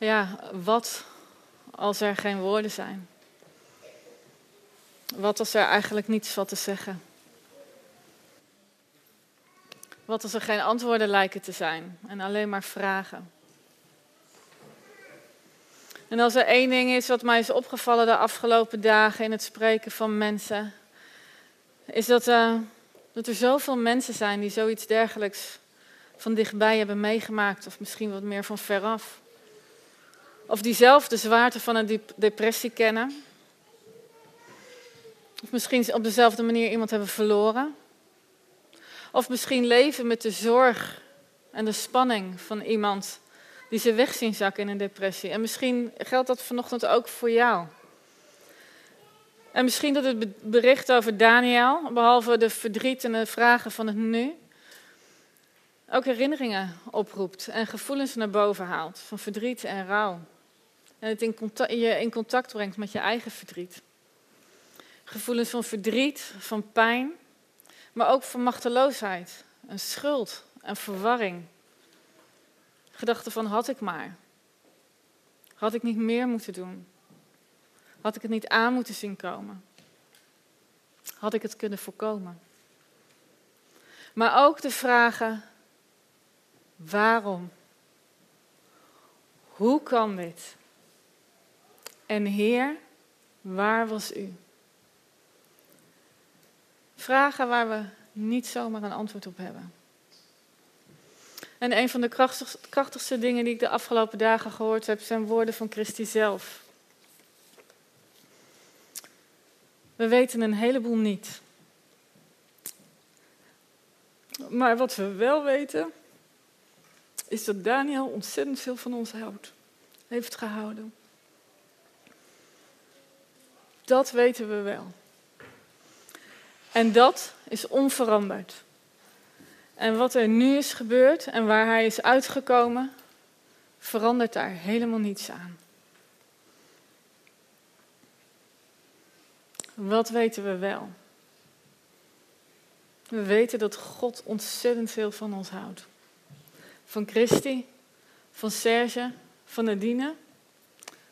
Ja, wat als er geen woorden zijn? Wat als er eigenlijk niets valt te zeggen? Wat als er geen antwoorden lijken te zijn en alleen maar vragen? En als er één ding is wat mij is opgevallen de afgelopen dagen in het spreken van mensen, is dat, uh, dat er zoveel mensen zijn die zoiets dergelijks van dichtbij hebben meegemaakt, of misschien wat meer van veraf. Of die zelf de zwaarte van een depressie kennen. Of misschien op dezelfde manier iemand hebben verloren. Of misschien leven met de zorg en de spanning van iemand die ze weg zien zakken in een depressie. En misschien geldt dat vanochtend ook voor jou. En misschien dat het bericht over Daniel, behalve de verdriet en de vragen van het nu, ook herinneringen oproept en gevoelens naar boven haalt van verdriet en rouw. En het in contact, je in contact brengt met je eigen verdriet. Gevoelens van verdriet, van pijn, maar ook van machteloosheid en schuld en verwarring. Gedachten van had ik maar. Had ik niet meer moeten doen? Had ik het niet aan moeten zien komen? Had ik het kunnen voorkomen? Maar ook de vragen: waarom? Hoe kan dit? En Heer, waar was u? Vragen waar we niet zomaar een antwoord op hebben. En een van de krachtigste dingen die ik de afgelopen dagen gehoord heb, zijn woorden van Christi zelf. We weten een heleboel niet. Maar wat we wel weten, is dat Daniel ontzettend veel van ons houdt, heeft gehouden. Dat weten we wel. En dat is onveranderd. En wat er nu is gebeurd en waar hij is uitgekomen, verandert daar helemaal niets aan. Wat weten we wel? We weten dat God ontzettend veel van ons houdt. Van Christi, van Serge, van Nadine,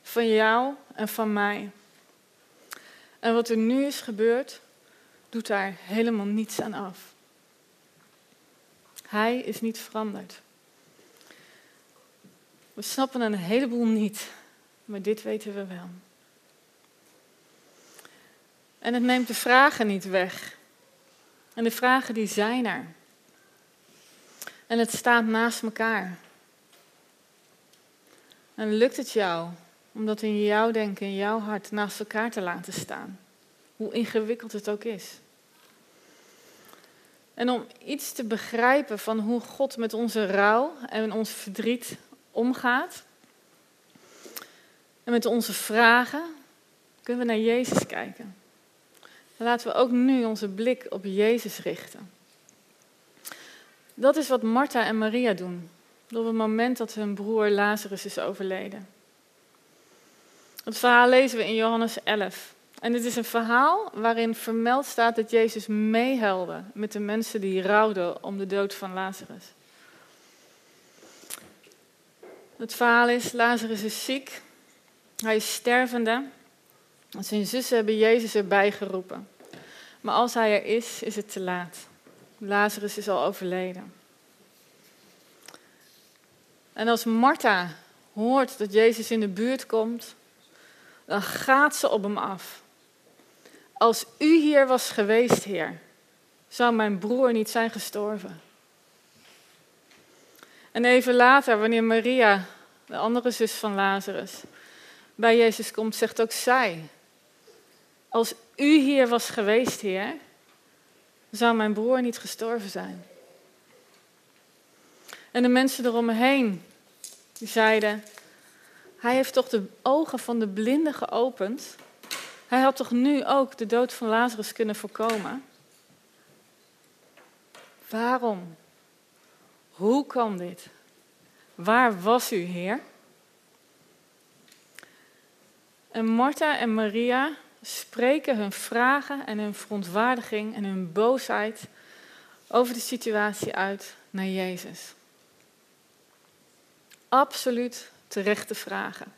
van jou en van mij. En wat er nu is gebeurd, doet daar helemaal niets aan af. Hij is niet veranderd. We snappen een heleboel niet, maar dit weten we wel. En het neemt de vragen niet weg. En de vragen die zijn er. En het staat naast elkaar. En lukt het jou om dat in jouw denken, in jouw hart naast elkaar te laten staan? Hoe ingewikkeld het ook is. En om iets te begrijpen van hoe God met onze rouw en ons verdriet omgaat. En met onze vragen kunnen we naar Jezus kijken. Dan laten we ook nu onze blik op Jezus richten. Dat is wat Martha en Maria doen. Op het moment dat hun broer Lazarus is overleden. Het verhaal lezen we in Johannes 11. En het is een verhaal waarin vermeld staat dat Jezus meehuilde met de mensen die rouwden om de dood van Lazarus. Het verhaal is, Lazarus is ziek, hij is stervende. Zijn zussen hebben Jezus erbij geroepen. Maar als hij er is, is het te laat. Lazarus is al overleden. En als Martha hoort dat Jezus in de buurt komt, dan gaat ze op hem af. Als u hier was geweest, Heer, zou mijn broer niet zijn gestorven. En even later, wanneer Maria, de andere zus van Lazarus, bij Jezus komt, zegt ook zij: Als u hier was geweest, Heer, zou mijn broer niet gestorven zijn. En de mensen eromheen, die zeiden: Hij heeft toch de ogen van de blinden geopend hij had toch nu ook de dood van Lazarus kunnen voorkomen? Waarom? Hoe kan dit? Waar was u, Heer? En Martha en Maria spreken hun vragen en hun verontwaardiging en hun boosheid over de situatie uit naar Jezus. Absoluut terechte vragen.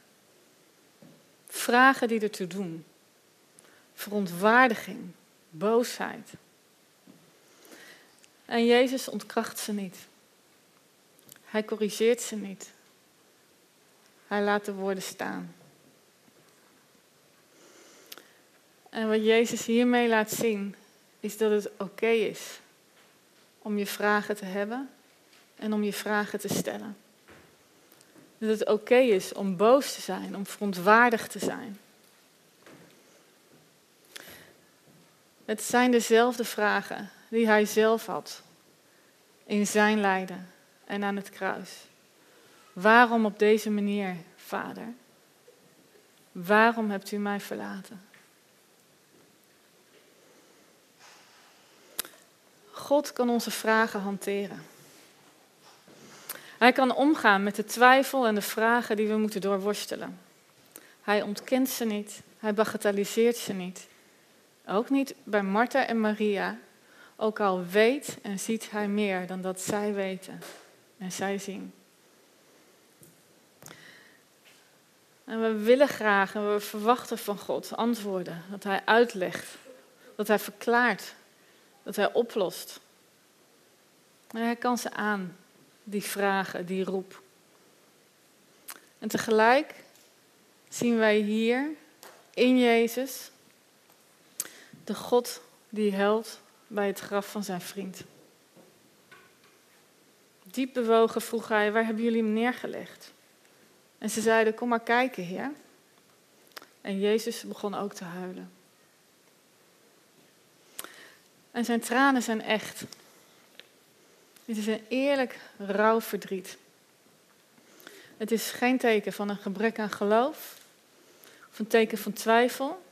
Vragen die ertoe doen. Verontwaardiging, boosheid. En Jezus ontkracht ze niet. Hij corrigeert ze niet. Hij laat de woorden staan. En wat Jezus hiermee laat zien, is dat het oké is om je vragen te hebben en om je vragen te stellen. Dat het oké is om boos te zijn, om verontwaardigd te zijn. Het zijn dezelfde vragen die hij zelf had in zijn lijden en aan het kruis. Waarom op deze manier, Vader? Waarom hebt u mij verlaten? God kan onze vragen hanteren. Hij kan omgaan met de twijfel en de vragen die we moeten doorworstelen. Hij ontkent ze niet, hij bagatelliseert ze niet. Ook niet bij Martha en Maria, ook al weet en ziet hij meer dan dat zij weten en zij zien. En we willen graag en we verwachten van God antwoorden, dat hij uitlegt, dat hij verklaart, dat hij oplost. En hij kan ze aan, die vragen, die roep. En tegelijk zien wij hier in Jezus de God die helpt bij het graf van zijn vriend. Diep bewogen vroeg hij, waar hebben jullie hem neergelegd? En ze zeiden, kom maar kijken, heer. En Jezus begon ook te huilen. En zijn tranen zijn echt. Dit is een eerlijk rauw verdriet. Het is geen teken van een gebrek aan geloof of een teken van twijfel.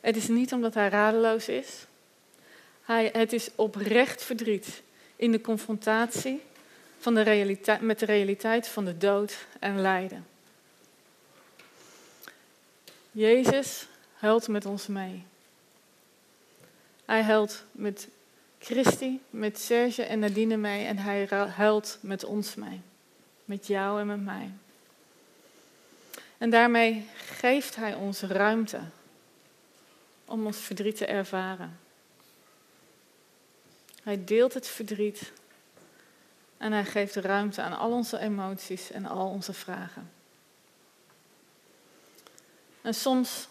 Het is niet omdat hij radeloos is. Hij, het is oprecht verdriet in de confrontatie van de realiteit, met de realiteit van de dood en lijden. Jezus huilt met ons mee. Hij huilt met Christy, met Serge en Nadine mee en hij huilt met ons mee. Met jou en met mij. En daarmee geeft hij ons ruimte om ons verdriet te ervaren. Hij deelt het verdriet en hij geeft ruimte aan al onze emoties en al onze vragen. En soms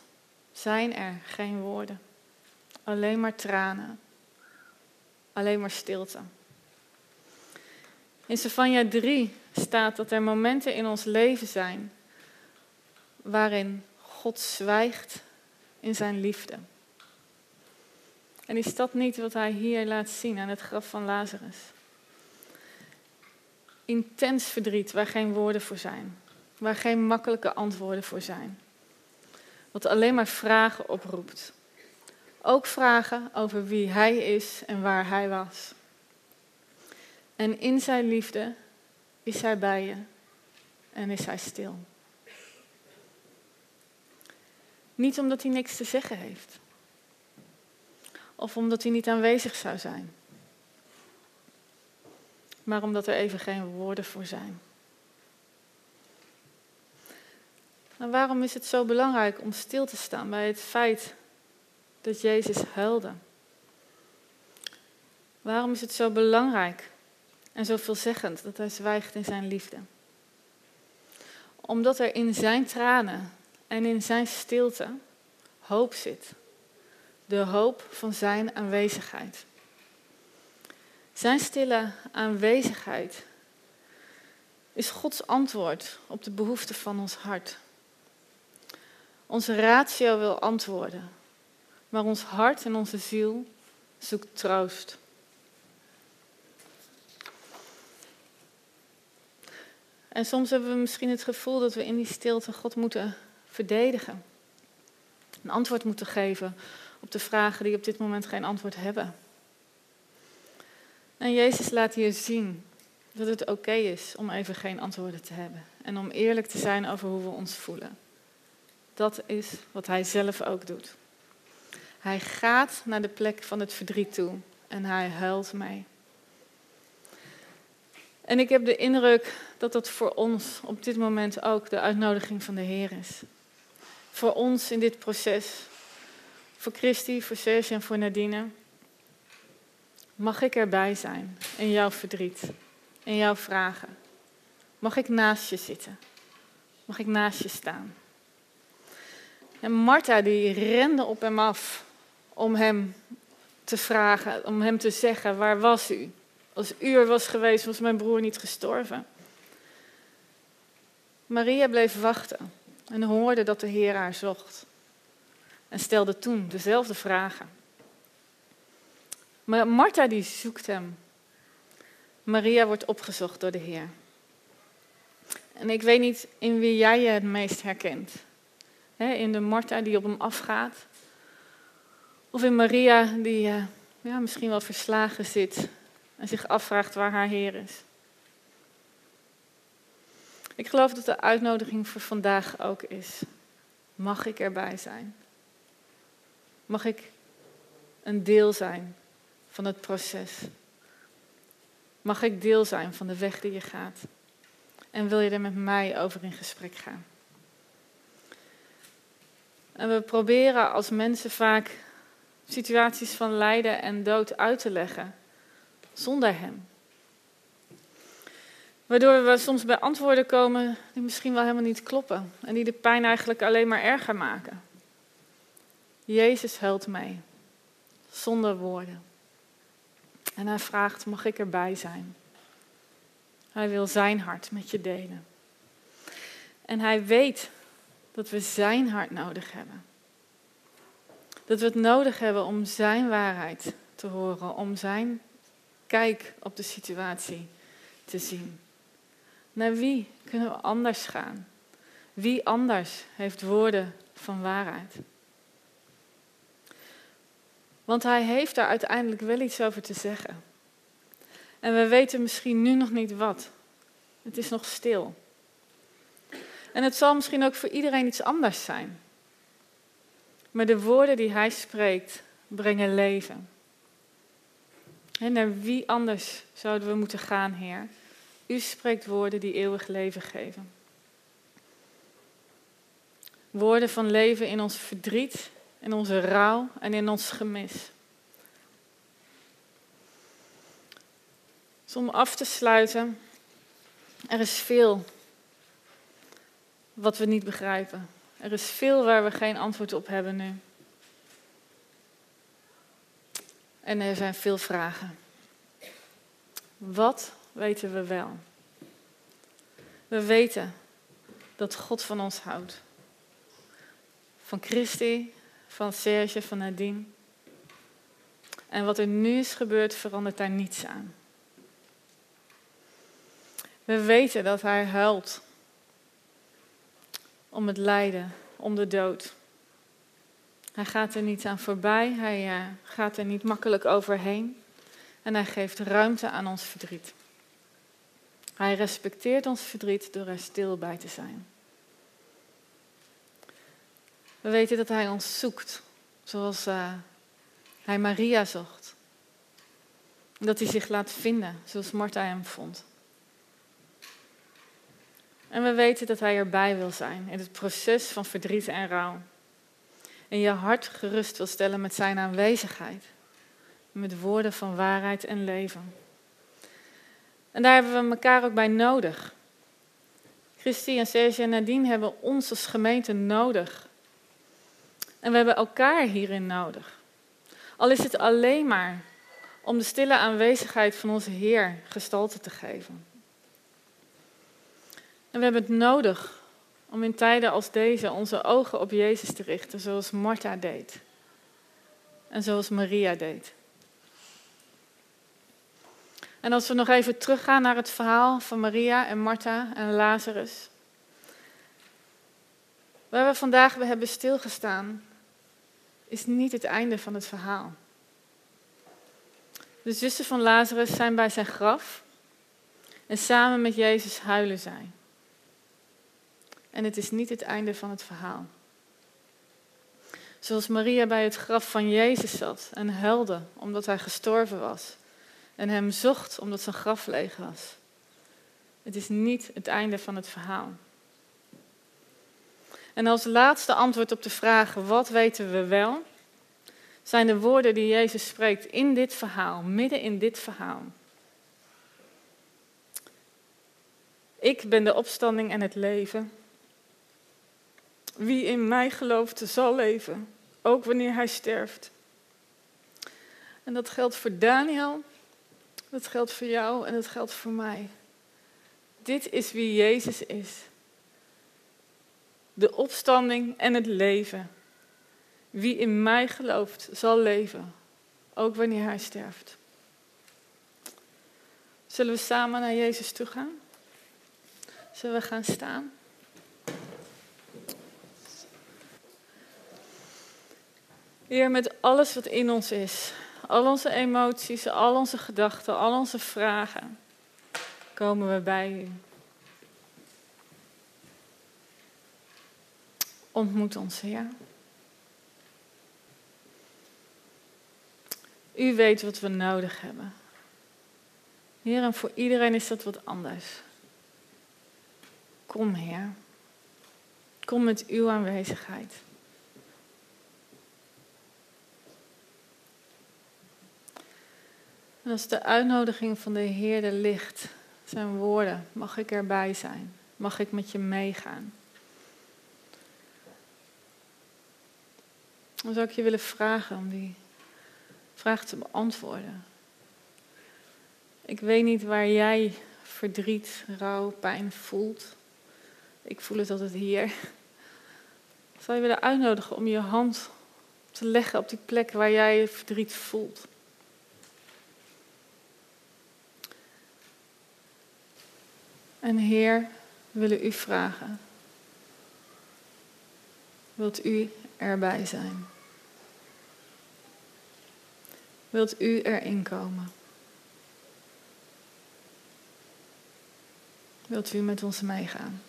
zijn er geen woorden, alleen maar tranen, alleen maar stilte. In Savanja 3 staat dat er momenten in ons leven zijn waarin God zwijgt in zijn liefde. En is dat niet wat hij hier laat zien aan het graf van Lazarus? Intens verdriet waar geen woorden voor zijn, waar geen makkelijke antwoorden voor zijn. Wat alleen maar vragen oproept. Ook vragen over wie hij is en waar hij was. En in zijn liefde is hij bij je en is hij stil. Niet omdat hij niks te zeggen heeft. Of omdat hij niet aanwezig zou zijn. Maar omdat er even geen woorden voor zijn. En waarom is het zo belangrijk om stil te staan bij het feit dat Jezus huilde? Waarom is het zo belangrijk en zo veelzeggend dat hij zwijgt in zijn liefde? Omdat er in zijn tranen en in zijn stilte hoop zit. De hoop van zijn aanwezigheid. Zijn stille aanwezigheid is Gods antwoord op de behoeften van ons hart. Onze ratio wil antwoorden, maar ons hart en onze ziel zoekt troost. En soms hebben we misschien het gevoel dat we in die stilte God moeten verdedigen. Een antwoord moeten geven op de vragen die op dit moment geen antwoord hebben. En Jezus laat hier zien dat het oké is om even geen antwoorden te hebben. En om eerlijk te zijn over hoe we ons voelen. Dat is wat hij zelf ook doet. Hij gaat naar de plek van het verdriet toe en hij huilt mee. En ik heb de indruk dat dat voor ons op dit moment ook de uitnodiging van de Heer is. Voor ons in dit proces. Voor Christy, voor Serge en voor Nadine. Mag ik erbij zijn in jouw verdriet, in jouw vragen? Mag ik naast je zitten? Mag ik naast je staan? En Martha die rende op hem af om hem te vragen, om hem te zeggen, waar was u? Als u er was geweest, was mijn broer niet gestorven. Maria bleef wachten en hoorde dat de Heer haar zocht. En stelde toen dezelfde vragen. Maar Martha die zoekt hem. Maria wordt opgezocht door de Heer. En ik weet niet in wie jij je het meest herkent. in de Martha die op hem afgaat. Of in Maria die uh, ja, misschien wel verslagen zit en zich afvraagt waar haar Heer is. Ik geloof dat de uitnodiging voor vandaag ook is. Mag ik erbij zijn? Mag ik een deel zijn van het proces? Mag ik deel zijn van de weg die je gaat? En wil je er met mij over in gesprek gaan? En we proberen als mensen vaak situaties van lijden en dood uit te leggen zonder Hem. Waardoor we soms bij antwoorden komen die misschien wel helemaal niet kloppen en die de pijn eigenlijk alleen maar erger maken. Jezus helpt mij, zonder woorden. En hij vraagt, mag ik erbij zijn? Hij wil zijn hart met je delen. En hij weet dat we zijn hart nodig hebben. Dat we het nodig hebben om zijn waarheid te horen, om zijn kijk op de situatie te zien. Naar wie kunnen we anders gaan? Wie anders heeft woorden van waarheid? Want hij heeft daar uiteindelijk wel iets over te zeggen. En we weten misschien nu nog niet wat. Het is nog stil. En het zal misschien ook voor iedereen iets anders zijn. Maar de woorden die hij spreekt brengen leven. En naar wie anders zouden we moeten gaan, Heer? U spreekt woorden die eeuwig leven geven. Woorden van leven in ons verdriet, in onze rouw en in ons gemis. Dus om af te sluiten, er is veel wat we niet begrijpen. Er is veel waar we geen antwoord op hebben nu. En er zijn veel vragen. Wat weten we wel? We weten dat God van ons houdt. Van Christi, van Serge, van Nadine. En wat er nu is gebeurd, verandert daar niets aan. We weten dat Hij huilt om het lijden, om de dood. Hij gaat er niet aan voorbij, hij uh, gaat er niet makkelijk overheen en hij geeft ruimte aan ons verdriet. Hij respecteert ons verdriet door er stil bij te zijn. We weten dat hij ons zoekt, zoals uh, hij Maria zocht. Dat hij zich laat vinden, zoals Martha hem vond. En we weten dat hij erbij wil zijn in het proces van verdriet en rouw en je hart gerust wil stellen met zijn aanwezigheid. Met woorden van waarheid en leven. En daar hebben we elkaar ook bij nodig. Christy en Serge en Nadine hebben ons als gemeente nodig. En we hebben elkaar hierin nodig. Al is het alleen maar om de stille aanwezigheid van onze Heer gestalte te geven. En we hebben het nodig om in tijden als deze onze ogen op Jezus te richten, zoals Martha deed. En zoals Maria deed. En als we nog even teruggaan naar het verhaal van Maria en Martha en Lazarus. Waar we vandaag bij hebben stilgestaan, is niet het einde van het verhaal. De zussen van Lazarus zijn bij zijn graf en samen met Jezus huilen zij. En het is niet het einde van het verhaal. Zoals Maria bij het graf van Jezus zat en huilde omdat hij gestorven was. En hem zocht omdat zijn graf leeg was. Het is niet het einde van het verhaal. En als laatste antwoord op de vraag: wat weten we wel? zijn de woorden die Jezus spreekt in dit verhaal, midden in dit verhaal. Ik ben de opstanding en het leven. Wie in mij gelooft, zal leven, ook wanneer hij sterft. En dat geldt voor Daniel, dat geldt voor jou en dat geldt voor mij. Dit is wie Jezus is. De opstanding en het leven. Wie in mij gelooft, zal leven, ook wanneer hij sterft. Zullen we samen naar Jezus toe gaan? Zullen we gaan staan? Heer, met alles wat in ons is, al onze emoties, al onze gedachten, al onze vragen, komen we bij u. Ontmoet ons, Heer. U weet wat we nodig hebben. Heer, en voor iedereen is dat wat anders. Kom, Heer. Kom met uw aanwezigheid. En als de uitnodiging van de Heer er ligt, zijn woorden, mag ik erbij zijn? Mag ik met je meegaan? Dan zou ik je willen vragen om die vraag te beantwoorden. Ik weet niet waar jij verdriet, rouw, pijn voelt. Ik voel het altijd hier. Zou je willen uitnodigen om je hand te leggen op die plek waar jij verdriet voelt? En Heer, we willen u vragen. Wilt u erbij zijn? Wilt u erin komen? Wilt u met ons meegaan?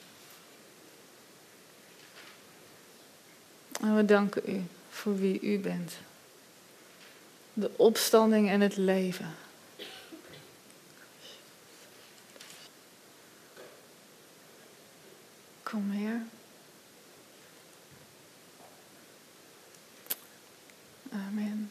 En we danken u voor wie u bent. De opstanding en het leven. Kom meer. Amen.